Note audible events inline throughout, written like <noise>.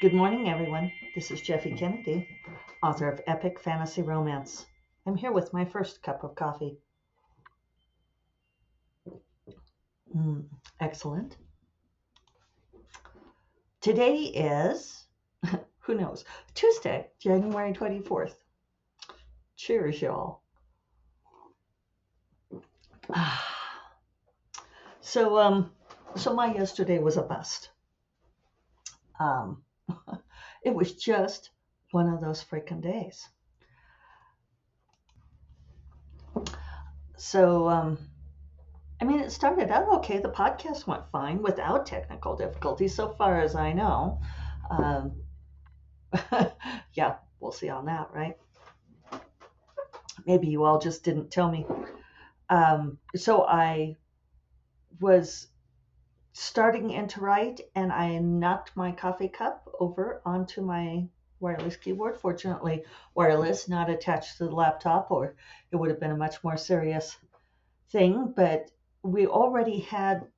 Good morning, everyone. This is Jeffe Kennedy, author of Epic Fantasy Romance. I'm here with my first cup of coffee. Mm, excellent. Today is, <laughs> who knows, Tuesday, January 24th. Cheers, y'all. <sighs> So, um, so my yesterday was a bust. Um, <laughs> it was just one of those freaking days. So, um, I mean, it started out okay. The podcast went fine without technical difficulties, so far as I know. Um, <laughs> yeah, we'll see on that, right? Maybe you all just didn't tell me. Um, so I was starting in to write and I knocked my coffee cup over onto my wireless keyboard. Fortunately, wireless, not attached to the laptop, or it would have been a much more serious thing. But we already had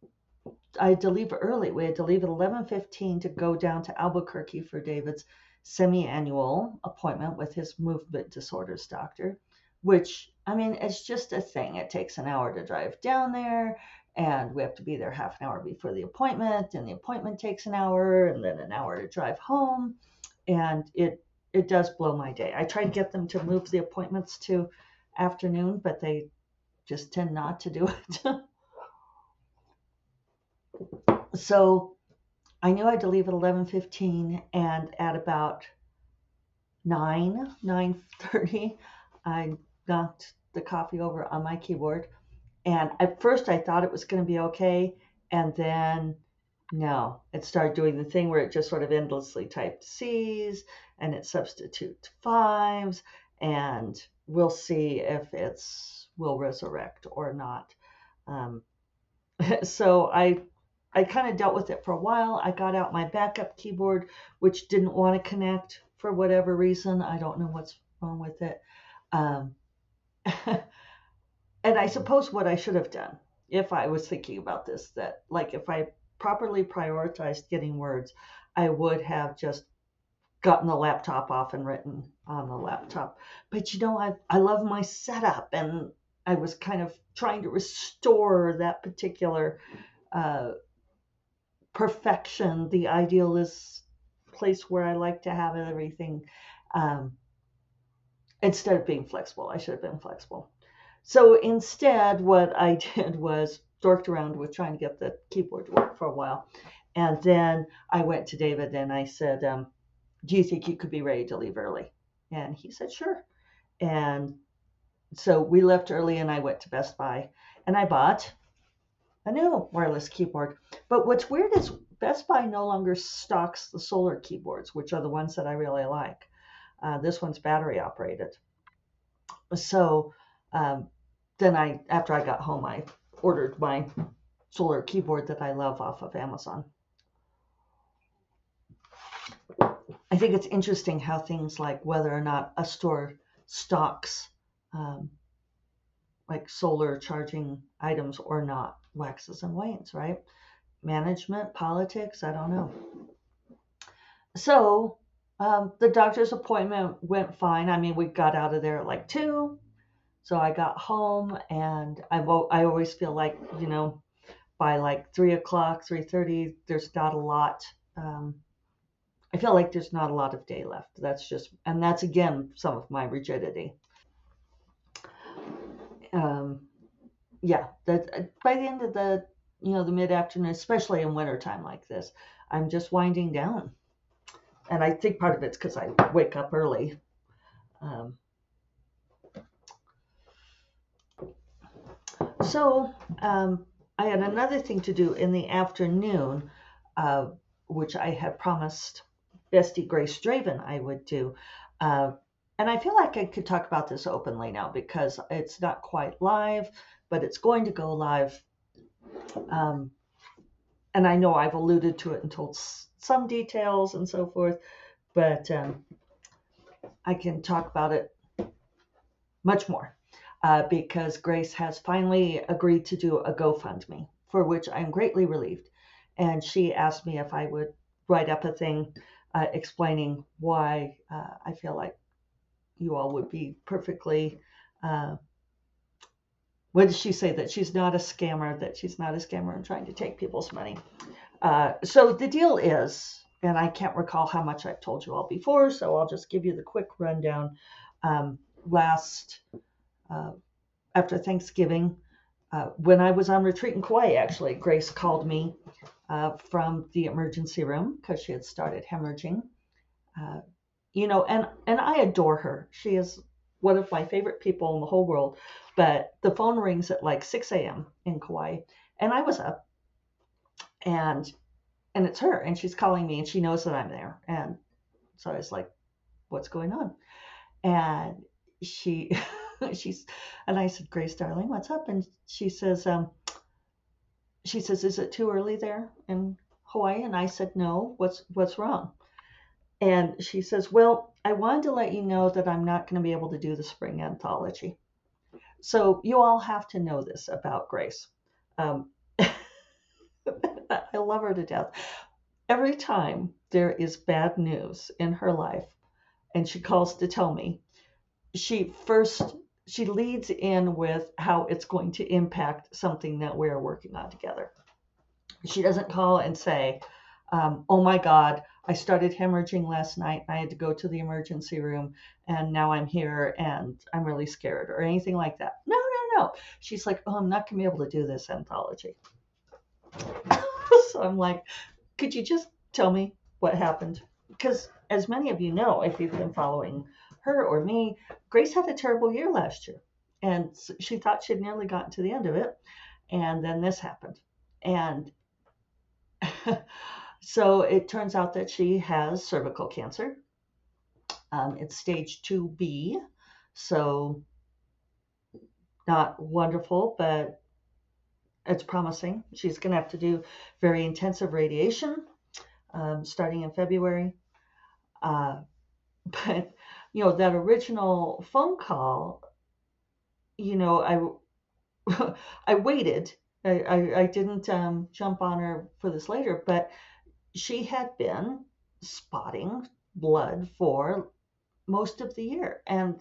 I had to leave early. We had to leave at 11:15 to go down to Albuquerque for David's semi-annual appointment with his movement disorders doctor, which I mean, it's just a thing. It takes an hour to drive down there and we have to be there half an hour before the appointment and the appointment takes an hour and then an hour to drive home. And it it does blow my day. I try to get them to move the appointments to afternoon but they just tend not to do it. <laughs> So i knew i had to leave at 11.15 and at about 9 9.30 i knocked the coffee over on my keyboard and at first, I thought it was going to be okay. And then, no, it started doing the thing where it just sort of endlessly typed C's and it substitutes fives. And we'll see if it's will resurrect or not. Um, <laughs> so I I kind of dealt with it for a while. I got out my backup keyboard, which didn't want to connect for whatever reason. I don't know what's wrong with it. Um, <laughs> and I suppose what I should have done if I was thinking about this, that like if I properly prioritized getting words, I would have just gotten the laptop off and written on the laptop. But you know, I, I love my setup and I was kind of trying to restore that particular uh, perfection, the idealist place where I like to have everything. Um, instead of being flexible, I should have been flexible. So instead, what I <laughs> did was dorked around with trying to get the keyboard to work for a while. And then I went to David and I said, um, Do you think you could be ready to leave early? And he said, Sure. And so we left early and I went to Best Buy and I bought a new wireless keyboard. But what's weird is Best Buy no longer stocks the solar keyboards, which are the ones that I really like. Uh, this one's battery operated. So um, then I, after I got home, I ordered my solar keyboard that I love off of Amazon. I think it's interesting how things like whether or not a store stocks um, like solar charging items or not waxes and wanes, right? Management, politics, I don't know. So um, the doctor's appointment went fine. I mean, we got out of there at like two. So I got home and I I always feel like you know by like three o'clock, three thirty, there's not a lot. Um, I feel like there's not a lot of day left. That's just and that's again some of my rigidity. Um, yeah, that by the end of the you know the mid afternoon, especially in wintertime like this, I'm just winding down, and I think part of it's because I wake up early. Um, So um, I had another thing to do in the afternoon, uh, which I had promised Bestie Grace Draven I would do. Uh, and I feel like I could talk about this openly now because it's not quite live, but it's going to go live. Um, and I know I've alluded to it and told some details and so forth, but um, I can talk about it much more uh, because Grace has finally agreed to do a GoFundMe, for which I'm greatly relieved. And she asked me if I would write up a thing uh, explaining why uh, I feel like you all would be perfectly. Uh, what did she say? That she's not a scammer, that she's not a scammer and trying to take people's money. Uh, so the deal is, and I can't recall how much I've told you all before, so I'll just give you the quick rundown. Um, last, uh, after Thanksgiving, uh, when I was on retreat in Kauai, actually, Grace called me uh, from the emergency room because she had started hemorrhaging. Uh, you know, and and I adore her. She is one of my favorite people in the whole world. But the phone rings at like 6 a.m. in Kauai, and I was up, and and it's her, and she's calling me, and she knows that I'm there, and so I was like, "What's going on?" And she <laughs> <laughs> she's and I said, Grace, darling, what's up? And she says, um, she says, is it too early there in Hawaii? And I said, no. What's what's wrong? And she says, well, I wanted to let you know that I'm not going to be able to do the spring anthology. So you all have to know this about Grace. Um, <laughs> I love her to death. Every time there is bad news in her life, and she calls to tell me, she first she leads in with how it's going to impact something that we're working on together. She doesn't call and say, um, "Oh my God, I started hemorrhaging last night. I had to go to the emergency room, and now I'm here, and I'm really scared," or anything like that. No, no, no. She's like, "Oh, I'm not to be able to do this anthology." <laughs> so I'm like, "Could you just tell me what happened?" Because as many of you know, if you've been following her or me, Grace had a terrible year last year. And she thought she'd nearly gotten to the end of it. And then this happened. And <laughs> so it turns out that she has cervical cancer. Um, it's stage 2B. So not wonderful, but it's promising. She's going to have to do very intensive radiation um, starting in February. Uh, <laughs> but you know that original phone call you know i <laughs> i waited. I i, I didn't um, jump on her for this later but she had been spotting blood for most of the year and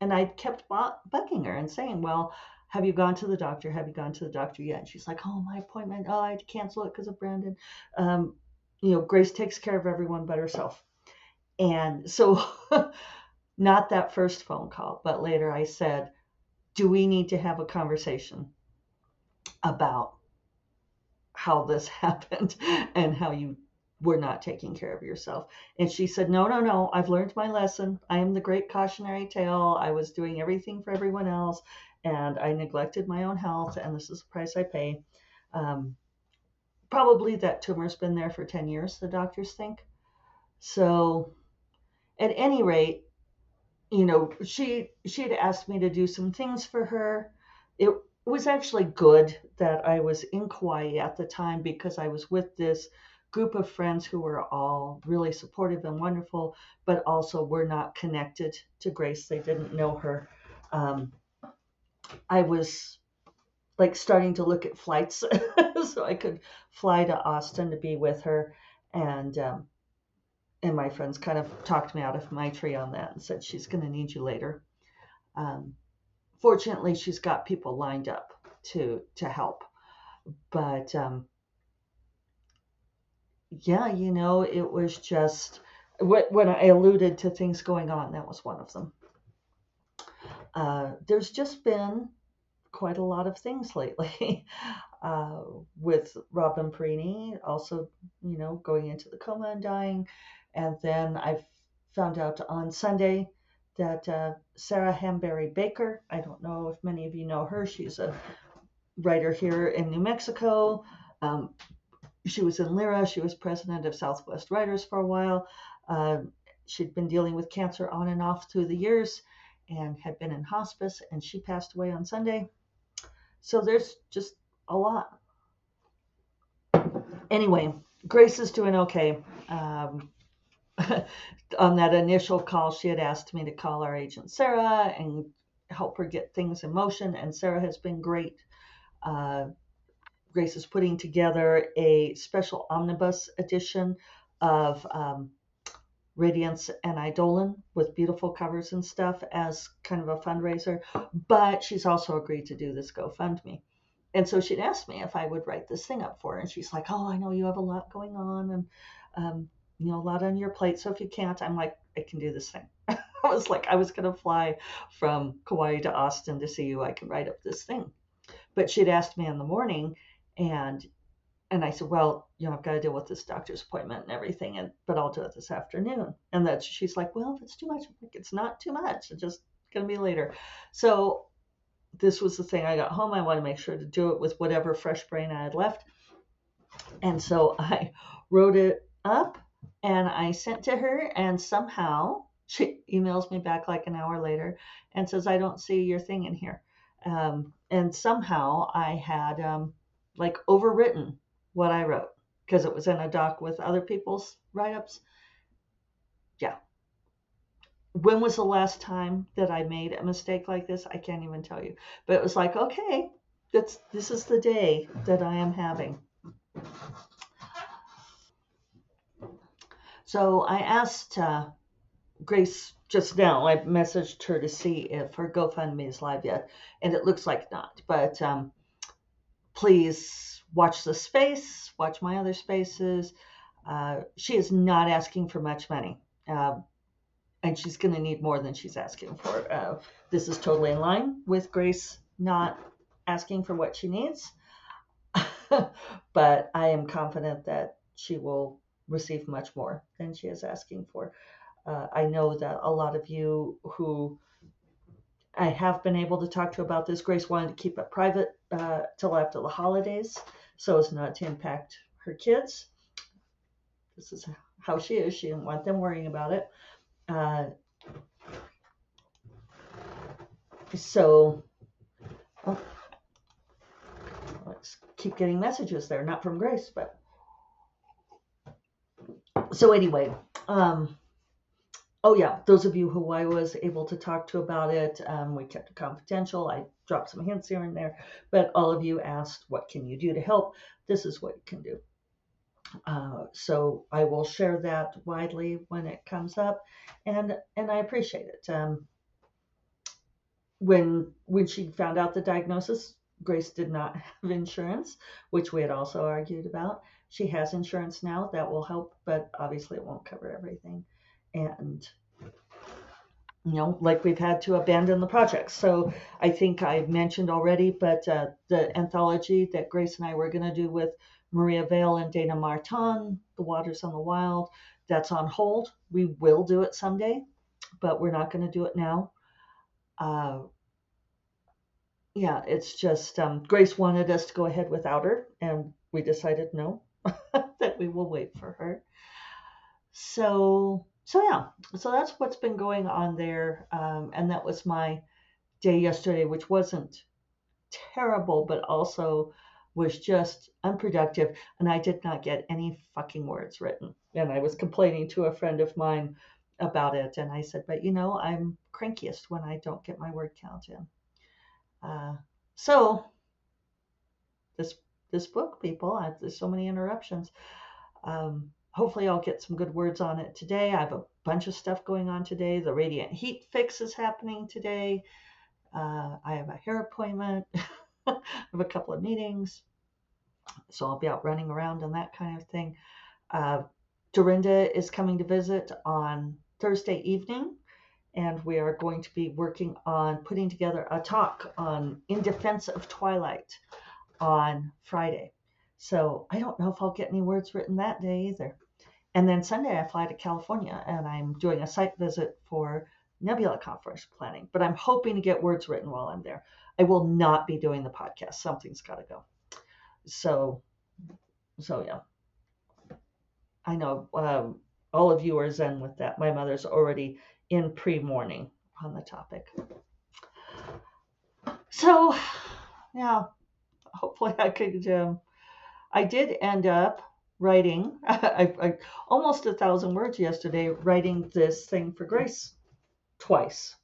and i kept bugging her and saying well have you gone to the doctor? Have you gone to the doctor yet? And she's like oh my appointment. Oh i had to cancel it because of brandon. Um, you know grace takes care of everyone but herself. And so <laughs> not that first phone call, but later I said, Do we need to have a conversation about how this <laughs> happened and how you were not taking care of yourself? And she said, No, no, no, I've learned my lesson. I am the great cautionary tale. I was doing everything for everyone else and I neglected my own health, and this is the price I pay. Um, probably that tumor's been there for 10 years, the doctors think. So, at any rate, you know, she she had asked me to do some things for her. It was actually good that I was in Kauai at the time because I was with this group of friends who were all really supportive and wonderful, but also were not connected to Grace. They didn't know her. Um, I was like starting to look at flights <laughs> so I could fly to Austin to be with her. And um, and my friends kind of talked me out of my tree on that and said she's going to need you later. Um, fortunately, she's got people lined up to to help, but um, yeah, you know, it was just when I alluded to things going on, that was one of them. Uh, there's just been quite a lot of things lately <laughs> uh, with Robin Perini, also, you know, going into the coma and dying. And then I found out on Sunday that uh, Sarah Hamberry Baker, I don't know if many of you know her, she's a writer here in New Mexico. Um, she was in LERA, she was president of Southwest Writers for a while. Uh, she'd been dealing with cancer on and off through the years and had been in hospice, and she passed away on Sunday. So there's just a lot. Anyway, Grace is doing okay. Um, <laughs> on that initial call, she had asked me to call our agent Sarah and help her get things in motion, and Sarah has been great. Uh, Grace is putting together a special omnibus edition of um, Radiance and Eidolon with beautiful covers and stuff as kind of a fundraiser. But she's also agreed to do this GoFundMe. And so she'd asked me if I would write this thing up for her. And she's like, Oh, I know you have a lot going on and, um, you know, a lot on your plate. So if you can't, I'm like, I can do this thing. <laughs> I was like, I was going to fly from Kauai to Austin to see you. I can write up this thing. But she'd asked me in the morning and and I said, well, you know, I've got to deal with this doctor's appointment and everything, and but I'll do it this afternoon. And that she's like, well, if it's too much, I'm like, it's not too much. It's just gonna be later. So this was the thing. I got home. I want to make sure to do it with whatever fresh brain I had left. And so I <laughs> wrote it up and I sent to her, and somehow <laughs> she emails me back like an hour later and says, I don't see your thing in here. Um, and somehow I had um, like overwritten what I wrote because it was in a doc with other people's write ups. Yeah. When was the last time that I made a mistake like this? I can't even tell you. But it was like, okay, that's this is the day that I am having. So I asked uh, Grace just now. I messaged her to see if her GoFundMe is live yet, and it looks like not. But um, please watch the space, watch my other spaces. Uh, she is not asking for much money, uh, and she's going to need more than she's asking for. Uh, this is totally in line with Grace not asking for what she needs, <laughs> but I am confident that she will receive much more than she is asking for. Uh, I know that a lot of you who I have been able to talk to about this. Grace wanted to keep it private uh, till after the holidays so as not to impact her kids. This is how she is. She didn't want them worrying about it. Uh, so, oh, let's keep getting messages there, not from Grace, but so anyway, um, oh yeah, those of you who I was able to talk to about it, um, we kept it confidential. I dropped some hints here and there, but all of you asked, what can you do to help? This is what you can do. Uh, so I will share that widely when it comes up, and and I appreciate it. Um, when when she found out the diagnosis, Grace did not <laughs> have insurance, which we had also argued about. She has insurance now that will help, but obviously it won't cover everything and you know, like we've had to abandon the project. So I think I mentioned already, but uh, the anthology that Grace and I were going to do with Maria Vale and Dana Marton, The Waters on the Wild, that's on hold. We will do it someday, but we're not going to do it now. Uh, yeah, it's just um, Grace wanted us to go ahead without her, and we decided no, <laughs> that we will wait for her. So so yeah, so that's what's been going on there, um, and that was my day yesterday, which wasn't terrible, but also was just unproductive, and I did not get any fucking words written. And I was complaining to a friend of mine about it, and I said, but you know, I'm crankiest when I don't get my word count in. Uh, so this this book, people, I, there's so many interruptions. Um, hopefully I'll get some good words on it today. I have a bunch of stuff going on today. The radiant heat fix is happening today. Uh, I have a hair appointment. <laughs> I have a couple of meetings. So I'll be out running around and that kind of thing. Uh, Dorinda is coming to visit on Thursday evening, and we are going to be working on putting together a talk on In Defense of Twilight on Friday. So I don't know if I'll get any words written that day either. And then Sunday, I fly to California and I'm doing a site visit for Nebula Conference planning, but I'm hoping to get words written while I'm there. I will not be doing the podcast. Something's got to go. So, so yeah. I know um, all of you are zen with that. My mother's already in pre mourning on the topic. So, yeah, hopefully I could. Um, I did end up writing <laughs> I, I, almost a thousand words yesterday writing this thing for grace twice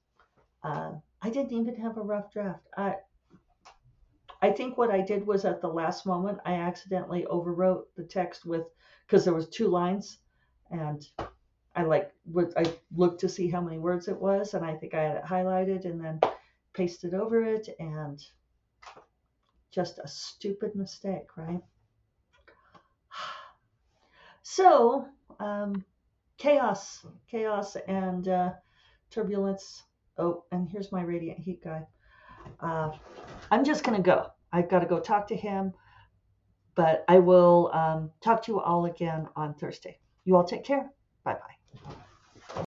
uh, i didn't even have a rough draft i i think what i did was at the last moment i accidentally overwrote the text with because there was two lines and I like was I looked to see how many words it was, and I think I had it highlighted and then pasted over it, and just a stupid mistake, right? <sighs> So, um, chaos, chaos, and uh, turbulence. Oh, and here's my radiant heat guy. Uh, I'm just gonna go. I've got to go talk to him, but I will um, talk to you all again on Thursday. You all take care. Bye bye.